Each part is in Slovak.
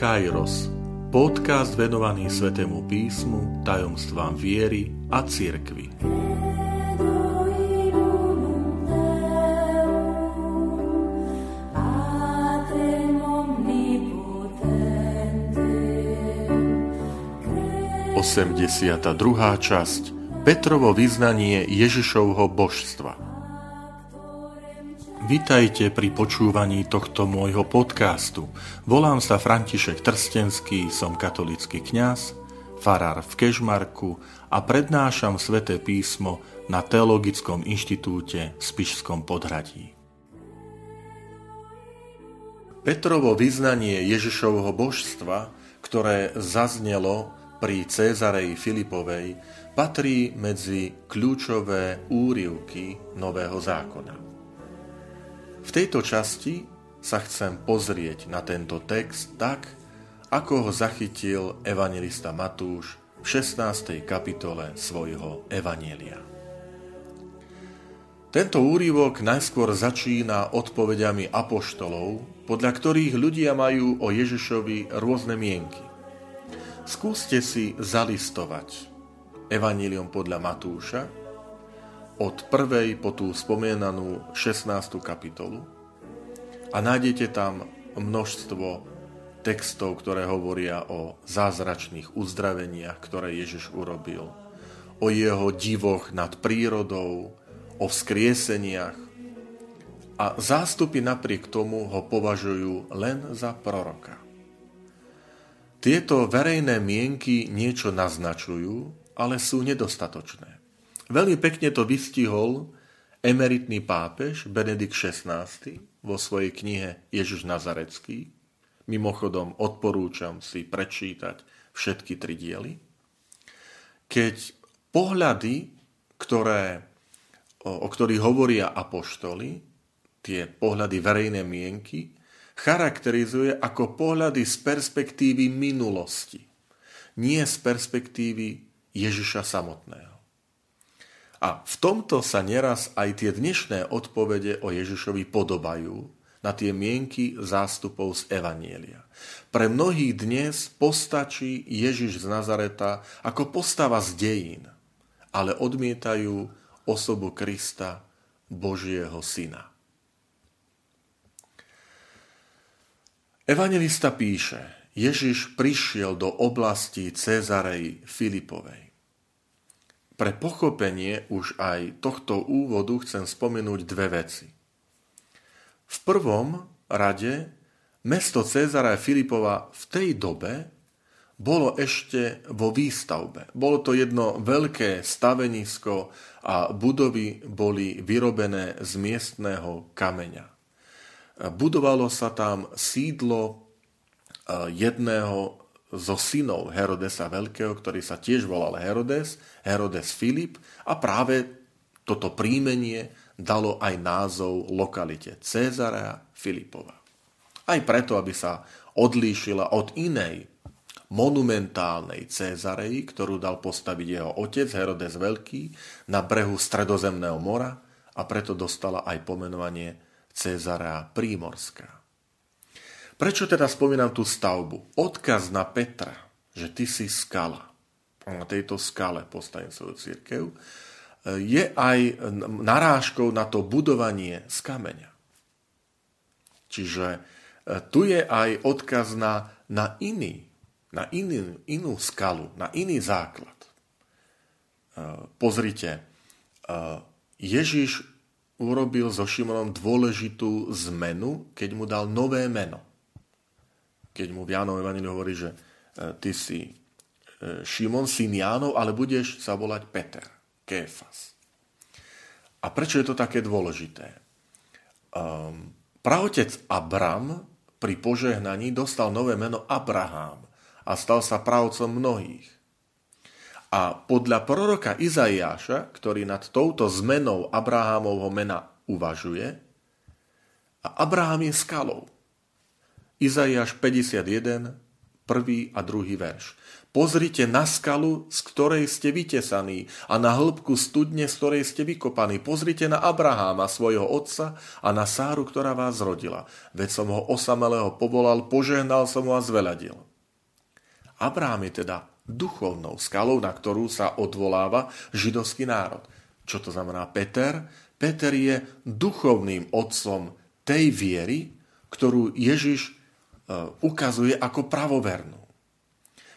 Kairos, podcast venovaný Svetému písmu, tajomstvám viery a cirkvi. Osemdesiata druhá časť Petrovo vyznanie Ježišovho božstva. Vitajte pri počúvaní tohto môjho podcastu. Volám sa František Trstenský, som katolický kňaz, farár v Kežmarku a prednášam sväté písmo na Teologickom inštitúte v Spišskom podhradí. Petrovo vyznanie Ježišovho božstva, ktoré zaznelo pri Cézareji Filipovej, patrí medzi kľúčové úrivky Nového zákona. V tejto časti sa chcem pozrieť na tento text tak, ako ho zachytil evangelista Matúš v 16. kapitole svojho evanielia. Tento úrivok najskôr začína odpovediami apoštolov, podľa ktorých ľudia majú o Ježišovi rôzne mienky. Skúste si zalistovať Evangelium podľa Matúša od prvej po tú spomienanú 16. kapitolu a nájdete tam množstvo textov, ktoré hovoria o zázračných uzdraveniach, ktoré Ježiš urobil, o jeho divoch nad prírodou, o vzkrieseniach a zástupy napriek tomu ho považujú len za proroka. Tieto verejné mienky niečo naznačujú, ale sú nedostatočné. Veľmi pekne to vystihol emeritný pápež Benedikt XVI vo svojej knihe Ježiš Nazarecký. Mimochodom odporúčam si prečítať všetky tri diely. Keď pohľady, ktoré, o, o ktorých hovoria apoštoli, tie pohľady verejnej mienky, charakterizuje ako pohľady z perspektívy minulosti, nie z perspektívy Ježiša samotného. A v tomto sa neraz aj tie dnešné odpovede o Ježišovi podobajú na tie mienky zástupov z Evanielia. Pre mnohých dnes postačí Ježiš z Nazareta ako postava z dejín, ale odmietajú osobu Krista, Božieho Syna. Evangelista píše, Ježiš prišiel do oblasti Cezarej Filipovej. Pre pochopenie už aj tohto úvodu chcem spomenúť dve veci. V prvom rade mesto Cezara Filipova v tej dobe bolo ešte vo výstavbe. Bolo to jedno veľké stavenisko a budovy boli vyrobené z miestného kameňa. Budovalo sa tam sídlo eh, jedného zo synov Herodesa Veľkého, ktorý sa tiež volal Herodes, Herodes Filip a práve toto príjmenie dalo aj názov lokalite Cezarea Filipova. Aj preto, aby sa odlíšila od inej monumentálnej Cézarei, ktorú dal postaviť jeho otec Herodes Veľký na brehu Stredozemného mora a preto dostala aj pomenovanie Cezarea Prímorská. Prečo teda spomínam tú stavbu? Odkaz na Petra, že ty si skala. Na tejto skale postavím svoju církev. Je aj narážkou na to budovanie z kameňa. Čiže e, tu je aj odkaz na, na iný, na iný, inú skalu, na iný základ. E, pozrite, e, Ježiš urobil so Šimonom dôležitú zmenu, keď mu dal nové meno keď mu v Jánovom Evangeliu hovorí, že e, ty si e, Šimon, syn Jánov, ale budeš sa volať Peter, Kéfas. A prečo je to také dôležité? Um, praotec Abram pri požehnaní dostal nové meno Abraham a stal sa pravcom mnohých. A podľa proroka Izaiáša, ktorý nad touto zmenou Abrahámovho mena uvažuje, a Abraham je skalou. Izaiáš 51 prvý a druhý verš. Pozrite na skalu, z ktorej ste vytesaní a na hĺbku studne, z ktorej ste vykopaní. Pozrite na Abraháma, svojho otca a na Sáru, ktorá vás rodila. Veď som ho osamelého povolal, požehnal som ho a zveladil. Abraham je teda duchovnou skalou, na ktorú sa odvoláva židovský národ. Čo to znamená Peter? Peter je duchovným otcom tej viery, ktorú Ježiš ukazuje ako pravovernú.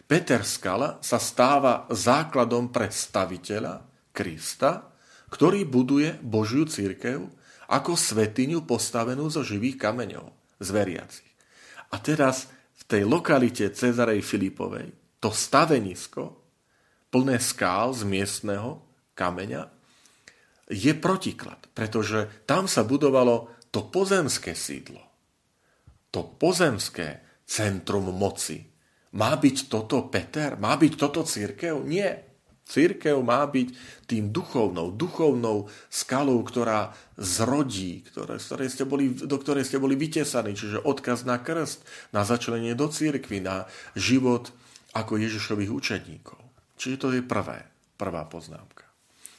Peter Skala sa stáva základom predstaviteľa Krista, ktorý buduje Božiu církev ako svetiňu postavenú zo živých kameňov, z veriacich. A teraz v tej lokalite Cezarej Filipovej to stavenisko, plné skál z miestneho kameňa, je protiklad, pretože tam sa budovalo to pozemské sídlo, to pozemské centrum moci, má byť toto Peter? Má byť toto církev? Nie. Církev má byť tým duchovnou, duchovnou skalou, ktorá zrodí, ktoré, ktoré ste boli, do ktorej ste boli vytesaní, čiže odkaz na krst, na začlenie do církvy, na život ako Ježišových učeníkov. Čiže to je prvé, prvá poznámka.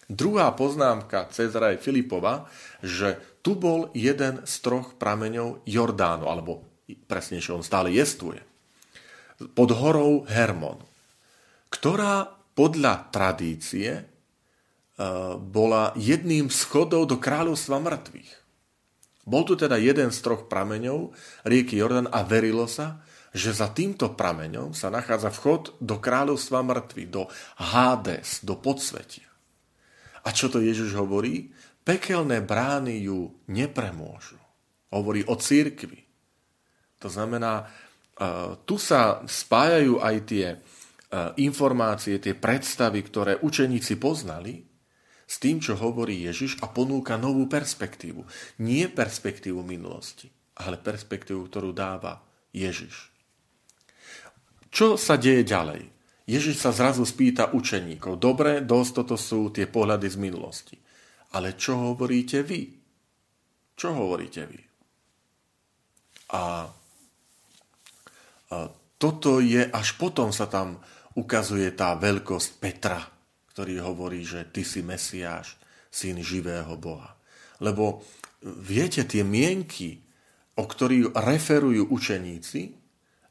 Druhá poznámka Cezara je Filipova, že tu bol jeden z troch prameňov Jordánu, alebo presnejšie on stále jestuje pod horou Hermon, ktorá podľa tradície e, bola jedným z chodov do kráľovstva mŕtvych. Bol tu teda jeden z troch prameňov rieky Jordan a verilo sa, že za týmto prameňom sa nachádza vchod do kráľovstva mŕtvych, do Hades, do podsvetia. A čo to Ježiš hovorí? Pekelné brány ju nepremôžu. Hovorí o církvi. To znamená, tu sa spájajú aj tie informácie, tie predstavy, ktoré učeníci poznali, s tým, čo hovorí Ježiš a ponúka novú perspektívu. Nie perspektívu minulosti, ale perspektívu, ktorú dáva Ježiš. Čo sa deje ďalej? Ježiš sa zrazu spýta učeníkov. Dobre, dosť toto sú tie pohľady z minulosti. Ale čo hovoríte vy? Čo hovoríte vy? A toto je, až potom sa tam ukazuje tá veľkosť Petra, ktorý hovorí, že ty si Mesiáš, syn živého Boha. Lebo viete, tie mienky, o ktorých referujú učeníci,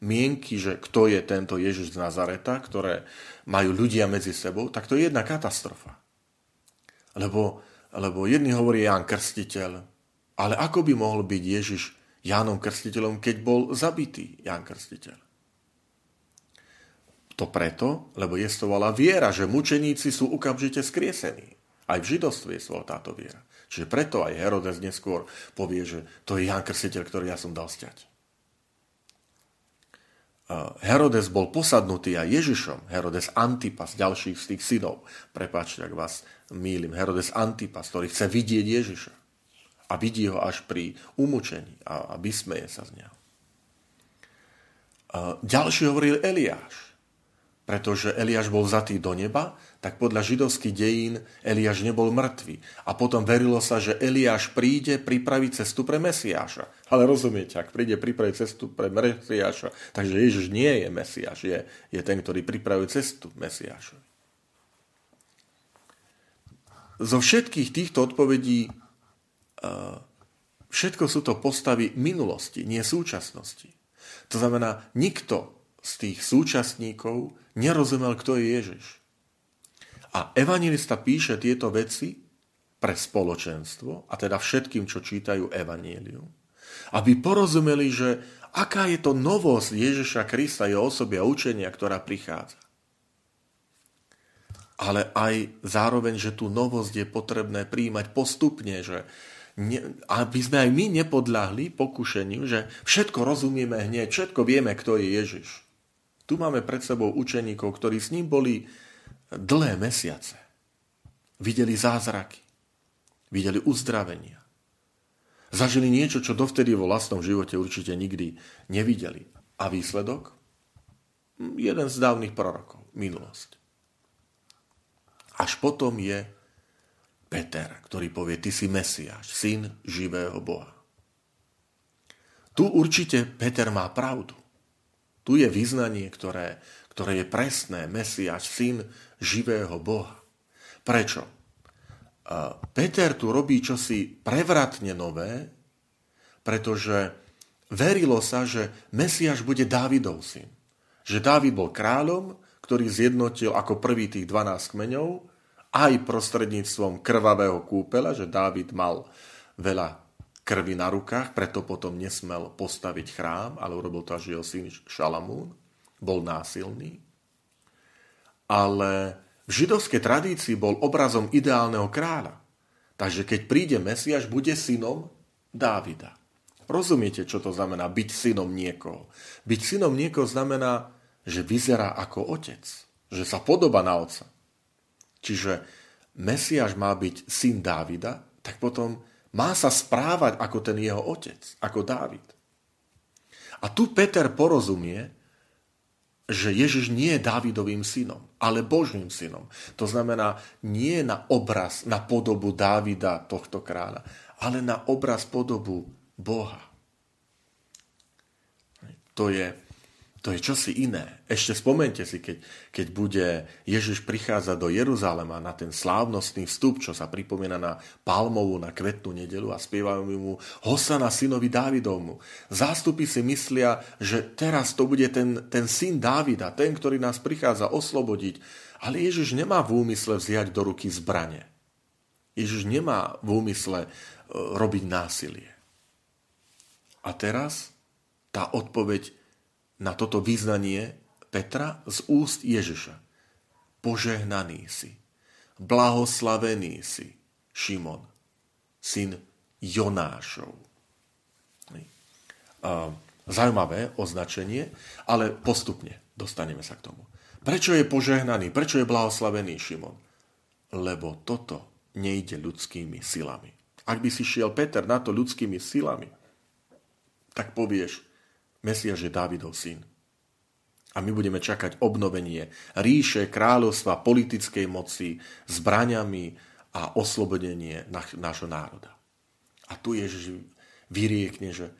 mienky, že kto je tento Ježiš z Nazareta, ktoré majú ľudia medzi sebou, tak to je jedna katastrofa. Lebo, lebo jedni hovorí Ján Krstiteľ, ale ako by mohol byť Ježiš Jánom Krstiteľom, keď bol zabitý Ján Krstiteľ. To preto, lebo jestvovala viera, že mučeníci sú okamžite skriesení. Aj v židovstve jestvovala táto viera. Čiže preto aj Herodes neskôr povie, že to je Ján Krstiteľ, ktorý ja som dal stiať. Herodes bol posadnutý aj Ježišom, Herodes Antipas, ďalších z tých synov. Prepáčte, ak vás mýlim. Herodes Antipas, ktorý chce vidieť Ježiša a vidí ho až pri umúčení a, a vysmeje sa z neho. A ďalší hovoril Eliáš. Pretože Eliáš bol vzatý do neba, tak podľa židovských dejín Eliáš nebol mŕtvy. A potom verilo sa, že Eliáš príde pripraviť cestu pre Mesiáša. Ale rozumiete, ak príde pripraviť cestu pre Mesiáša, takže Ježiš nie je Mesiáš, je, je ten, ktorý pripravuje cestu Mesiášovi. Zo všetkých týchto odpovedí všetko sú to postavy minulosti, nie súčasnosti. To znamená, nikto z tých súčasníkov nerozumel, kto je Ježiš. A evangelista píše tieto veci pre spoločenstvo, a teda všetkým, čo čítajú evanielium, aby porozumeli, že aká je to novosť Ježiša Krista, jeho osoby a učenia, ktorá prichádza. Ale aj zároveň, že tú novosť je potrebné príjmať postupne, že ne, aby sme aj my nepodľahli pokušeniu, že všetko rozumieme hneď, všetko vieme, kto je Ježiš. Tu máme pred sebou učeníkov, ktorí s ním boli dlhé mesiace. Videli zázraky, videli uzdravenia. Zažili niečo, čo dovtedy vo vlastnom živote určite nikdy nevideli. A výsledok? Jeden z dávnych prorokov, minulosť. Až potom je Peter, ktorý povie, ty si Mesiáš, syn živého Boha. Tu určite Peter má pravdu. Tu je vyznanie, ktoré, ktoré je presné. Mesiaš, syn živého Boha. Prečo? Peter tu robí čosi prevratne nové, pretože verilo sa, že Mesiaš bude Dávidov syn. Že Dávid bol kráľom, ktorý zjednotil ako prvý tých 12 kmeňov, aj prostredníctvom krvavého kúpela, že Dávid mal veľa krvi na rukách, preto potom nesmel postaviť chrám, ale urobil to až jeho syn Šalamún. Bol násilný. Ale v židovskej tradícii bol obrazom ideálneho kráľa. Takže keď príde Mesiaš, bude synom Dávida. Rozumiete, čo to znamená byť synom niekoho? Byť synom niekoho znamená, že vyzerá ako otec. Že sa podoba na otca. Čiže Mesiaš má byť syn Dávida, tak potom má sa správať ako ten jeho otec, ako Dávid. A tu Peter porozumie, že Ježiš nie je Dávidovým synom, ale Božným synom. To znamená, nie na obraz, na podobu Dávida, tohto kráľa, ale na obraz, podobu Boha. To je to je čosi iné. Ešte spomente si, keď, keď bude Ježiš prichádzať do Jeruzalema na ten slávnostný vstup, čo sa pripomína na Palmovú, na kvetnú nedelu a spievajú mu Hosana synovi Dávidovmu. Zástupy si myslia, že teraz to bude ten, ten syn Dávida, ten, ktorý nás prichádza oslobodiť. Ale Ježiš nemá v úmysle vziať do ruky zbranie. Ježiš nemá v úmysle e, robiť násilie. A teraz tá odpoveď na toto význanie Petra z úst Ježiša. Požehnaný si, blahoslavený si, Šimon, syn Jonášov. Zaujímavé označenie, ale postupne dostaneme sa k tomu. Prečo je požehnaný? Prečo je blahoslavený Šimon? Lebo toto nejde ľudskými silami. Ak by si šiel Peter na to ľudskými silami, tak povieš, Mesiaš je Dávidov syn. A my budeme čakať obnovenie ríše, kráľovstva, politickej moci, zbraňami a oslobodenie nášho národa. A tu Ježiš vyriekne, že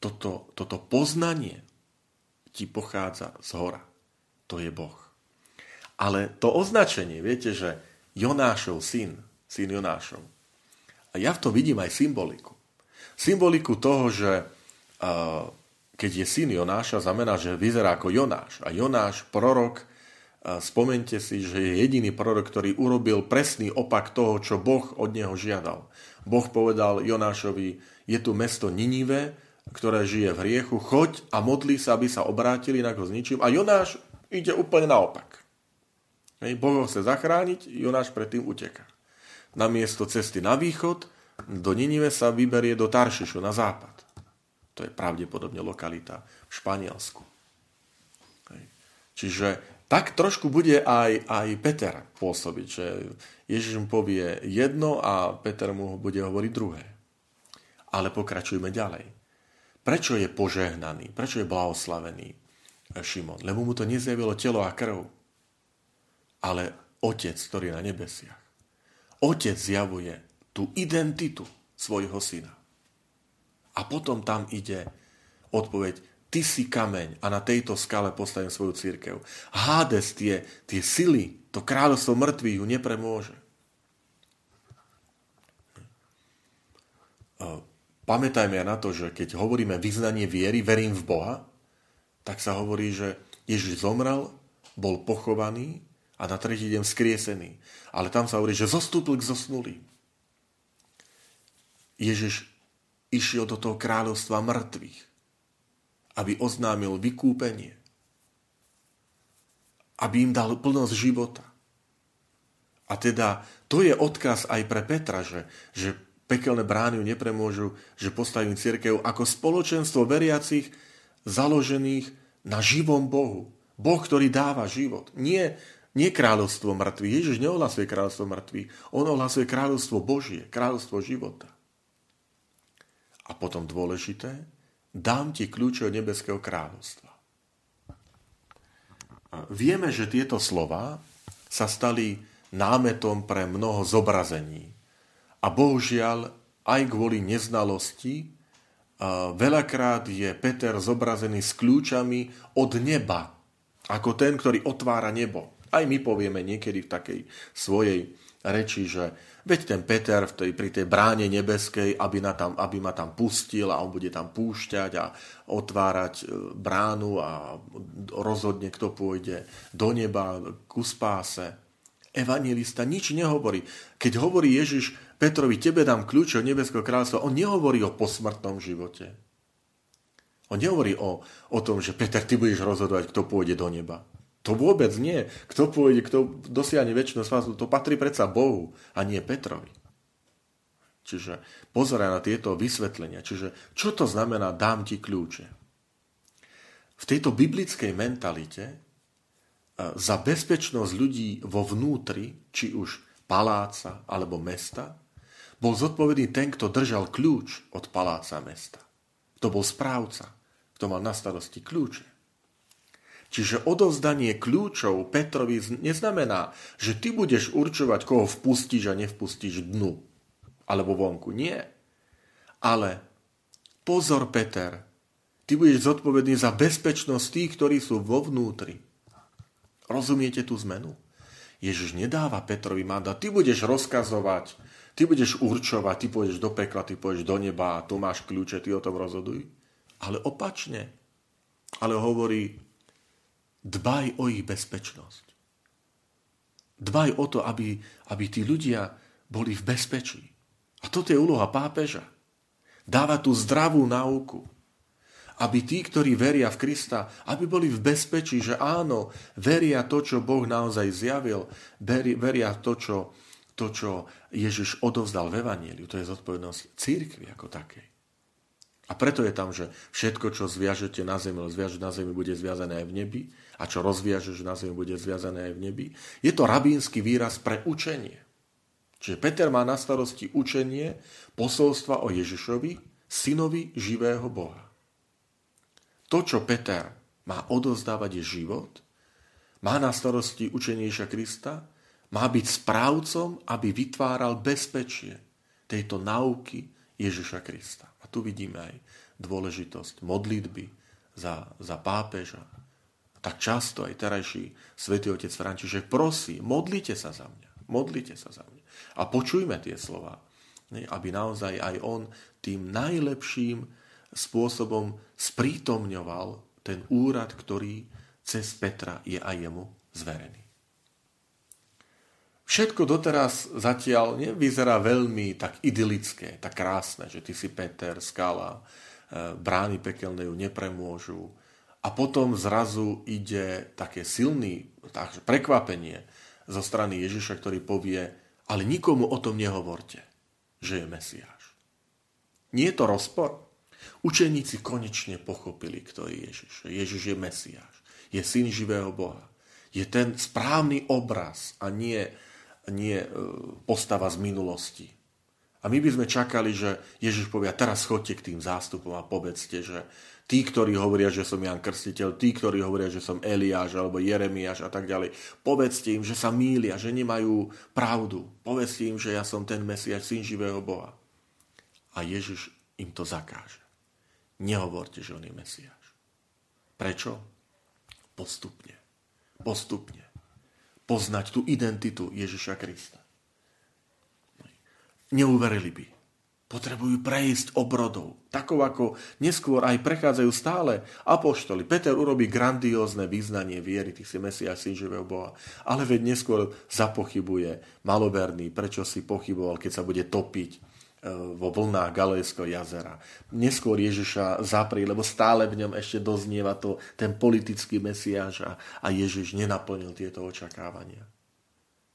toto, toto poznanie ti pochádza z hora. To je Boh. Ale to označenie, viete, že Jonášov syn, syn Jonášov, a ja v tom vidím aj symboliku. Symboliku toho, že uh, keď je syn Jonáša, znamená, že vyzerá ako Jonáš. A Jonáš, prorok, spomente si, že je jediný prorok, ktorý urobil presný opak toho, čo Boh od neho žiadal. Boh povedal Jonášovi, je tu mesto Ninive, ktoré žije v hriechu, choď a modli sa, aby sa obrátili, inak ho zničím. A Jonáš ide úplne naopak. Hej, boh ho chce zachrániť, Jonáš predtým uteká. Namiesto cesty na východ, do Ninive sa vyberie do Taršišu, na západ. To je pravdepodobne lokalita v Španielsku. Čiže tak trošku bude aj, aj Peter pôsobiť, že Ježiš mu povie jedno a Peter mu bude hovoriť druhé. Ale pokračujme ďalej. Prečo je požehnaný? Prečo je blahoslavený Šimon? Lebo mu to nezjavilo telo a krv, ale Otec, ktorý je na nebesiach. Otec zjavuje tú identitu svojho syna. A potom tam ide odpoveď, ty si kameň a na tejto skale postavím svoju církev. Hades, tie, tie sily, to kráľovstvo mŕtvych ju nepremôže. Pamätajme aj na to, že keď hovoríme vyznanie viery, verím v Boha, tak sa hovorí, že Ježiš zomrel, bol pochovaný a na tretí deň skriesený. Ale tam sa hovorí, že zostúpil k zosnulým. Ježiš išiel do toho kráľovstva mŕtvych, aby oznámil vykúpenie, aby im dal plnosť života. A teda to je odkaz aj pre Petra, že, že pekelné brány ju nepremôžu, že postavím církev ako spoločenstvo veriacich založených na živom Bohu. Boh, ktorý dáva život. Nie, nie kráľovstvo mŕtvych. Ježiš neohlasuje kráľovstvo mŕtvych. On ohlasuje kráľovstvo Božie, kráľovstvo života. A potom dôležité, dám ti kľúče od nebeského kráľovstva. Vieme, že tieto slova sa stali námetom pre mnoho zobrazení. A bohužiaľ, aj kvôli neznalosti veľakrát je Peter zobrazený s kľúčami od neba, ako ten, ktorý otvára nebo. Aj my povieme niekedy v takej svojej reči, že veď ten Peter v tej, pri tej bráne nebeskej, aby, na tam, aby ma tam pustil a on bude tam púšťať a otvárať e, bránu a rozhodne, kto pôjde do neba ku spáse. Evangelista nič nehovorí. Keď hovorí Ježiš Petrovi, tebe dám kľúč od nebeského kráľstva, on nehovorí o posmrtnom živote. On nehovorí o, o tom, že Peter, ty budeš rozhodovať, kto pôjde do neba. To vôbec nie. Kto pôjde, kto dosiahne väčšinu spásu, to patrí predsa Bohu a nie Petrovi. Čiže pozeraj na tieto vysvetlenia. Čiže čo to znamená dám ti kľúče? V tejto biblickej mentalite e, za bezpečnosť ľudí vo vnútri, či už paláca alebo mesta, bol zodpovedný ten, kto držal kľúč od paláca mesta. To bol správca, kto mal na starosti kľúče. Čiže odovzdanie kľúčov Petrovi neznamená, že ty budeš určovať, koho vpustíš a nevpustíš dnu alebo vonku. Nie. Ale pozor, Peter, ty budeš zodpovedný za bezpečnosť tých, ktorí sú vo vnútri. Rozumiete tú zmenu? Ježiš nedáva Petrovi mandát, ty budeš rozkazovať, ty budeš určovať, ty pôjdeš do pekla, ty pôjdeš do neba tu máš kľúče, ty o tom rozhoduj. Ale opačne. Ale hovorí, dbaj o ich bezpečnosť. Dbaj o to, aby, aby tí ľudia boli v bezpečí. A toto je úloha pápeža. Dáva tú zdravú náuku. Aby tí, ktorí veria v Krista, aby boli v bezpečí, že áno, veria to, čo Boh naozaj zjavil, veria to, čo, to, čo Ježiš odovzdal v Evangeliu. To je zodpovednosť církvy ako takej. A preto je tam, že všetko, čo zviažete na zemi, zviažete na zemi, bude zviazané aj v nebi a čo rozviažeš na zemi, bude zviazané aj v nebi. Je to rabínsky výraz pre učenie. Čiže Peter má na starosti učenie posolstva o Ježišovi, synovi živého Boha. To, čo Peter má odozdávať, je život, má na starosti učeniejšia Krista, má byť správcom, aby vytváral bezpečie tejto nauky Ježiša Krista tu vidíme aj dôležitosť modlitby za, za pápeža. Tak často aj terajší svätý otec František prosí, modlite sa za mňa, modlite sa za mňa. A počujme tie slova, aby naozaj aj on tým najlepším spôsobom sprítomňoval ten úrad, ktorý cez Petra je aj jemu zverený. Všetko doteraz zatiaľ nevyzerá veľmi tak idylické, tak krásne, že ty si Peter, skala, e, brány pekelné ju nepremôžu. A potom zrazu ide také silný takže prekvapenie zo strany Ježiša, ktorý povie, ale nikomu o tom nehovorte, že je Mesiáš. Nie je to rozpor? Učeníci konečne pochopili, kto je Ježiš. Ježiš je Mesiáš. Je syn živého Boha. Je ten správny obraz a nie nie e, postava z minulosti. A my by sme čakali, že Ježiš povie, teraz chodte k tým zástupom a povedzte, že tí, ktorí hovoria, že som Jan Krstiteľ, tí, ktorí hovoria, že som Eliáš alebo Jeremiáš a tak ďalej, povedzte im, že sa mýlia, že nemajú pravdu. Povedzte im, že ja som ten Mesiaš, syn živého Boha. A Ježiš im to zakáže. Nehovorte, že on je Mesiáš. Prečo? Postupne. Postupne poznať tú identitu Ježiša Krista. Neuverili by. Potrebujú prejsť obrodov, takou ako neskôr aj prechádzajú stále apoštoli. Peter urobí grandiózne význanie viery, ty si Mesia, syn živého Boha. Ale veď neskôr zapochybuje maloverný, prečo si pochyboval, keď sa bude topiť vo vlnách Galejského jazera. Neskôr Ježiša zaprí, lebo stále v ňom ešte doznieva to, ten politický mesiáš a, a Ježiš nenaplnil tieto očakávania.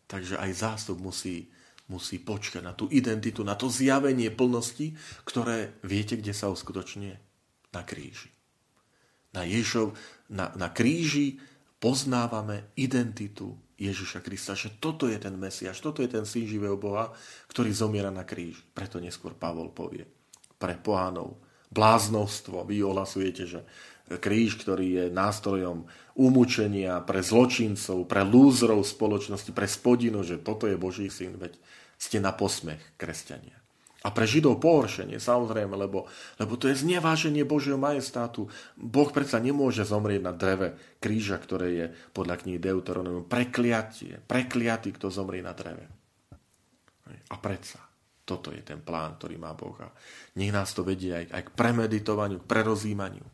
Takže aj zástup musí, musí počkať na tú identitu, na to zjavenie plnosti, ktoré viete, kde sa uskutočne? Na kríži. Na, Ježov, na, na kríži poznávame identitu Ježiša Krista, že toto je ten Mesiaš, toto je ten syn živého Boha, ktorý zomiera na kríž. Preto neskôr Pavol povie pre pohánov bláznostvo. Vy ohlasujete, že kríž, ktorý je nástrojom umúčenia pre zločincov, pre lúzrov spoločnosti, pre spodinu, že toto je Boží syn, veď ste na posmech, kresťania. A pre Židov pohoršenie, samozrejme, lebo, lebo to je zneváženie Božieho majestátu. Boh predsa nemôže zomrieť na dreve kríža, ktoré je podľa knihy Deuteronomium prekliatie. Prekliatý, kto zomrie na dreve. A predsa, toto je ten plán, ktorý má Boh. A nech nás to vedie aj, aj k premeditovaniu, k prerozímaniu.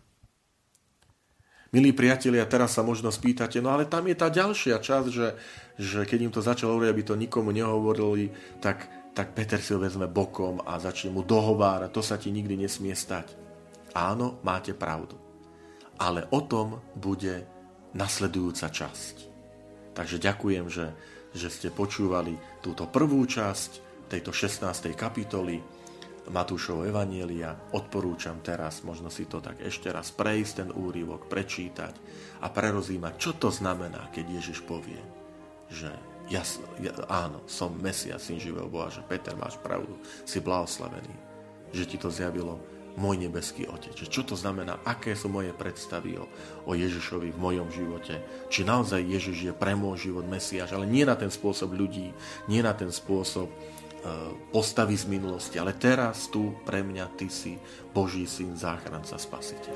Milí priatelia, teraz sa možno spýtate, no ale tam je tá ďalšia časť, že, že keď im to začalo hovoriť, aby to nikomu nehovorili, tak tak Peter si ho vezme bokom a začne mu dohovárať, to sa ti nikdy nesmie stať. Áno, máte pravdu. Ale o tom bude nasledujúca časť. Takže ďakujem, že, že ste počúvali túto prvú časť tejto 16. kapitoly Matúšovho Evanielia. Odporúčam teraz, možno si to tak ešte raz prejsť, ten úryvok, prečítať a prerozímať, čo to znamená, keď Ježiš povie, že ja, ja, áno, som Mesia, syn živého Boha, že Peter, máš pravdu, si blahoslavený, že ti to zjavilo môj nebeský Otec. Čo to znamená, aké sú moje predstavy o, o Ježišovi v mojom živote. Či naozaj Ježiš je pre môj život Mesiáš, ale nie na ten spôsob ľudí, nie na ten spôsob uh, postavy z minulosti, ale teraz tu pre mňa ty si Boží syn, záchranca, spasiteľ.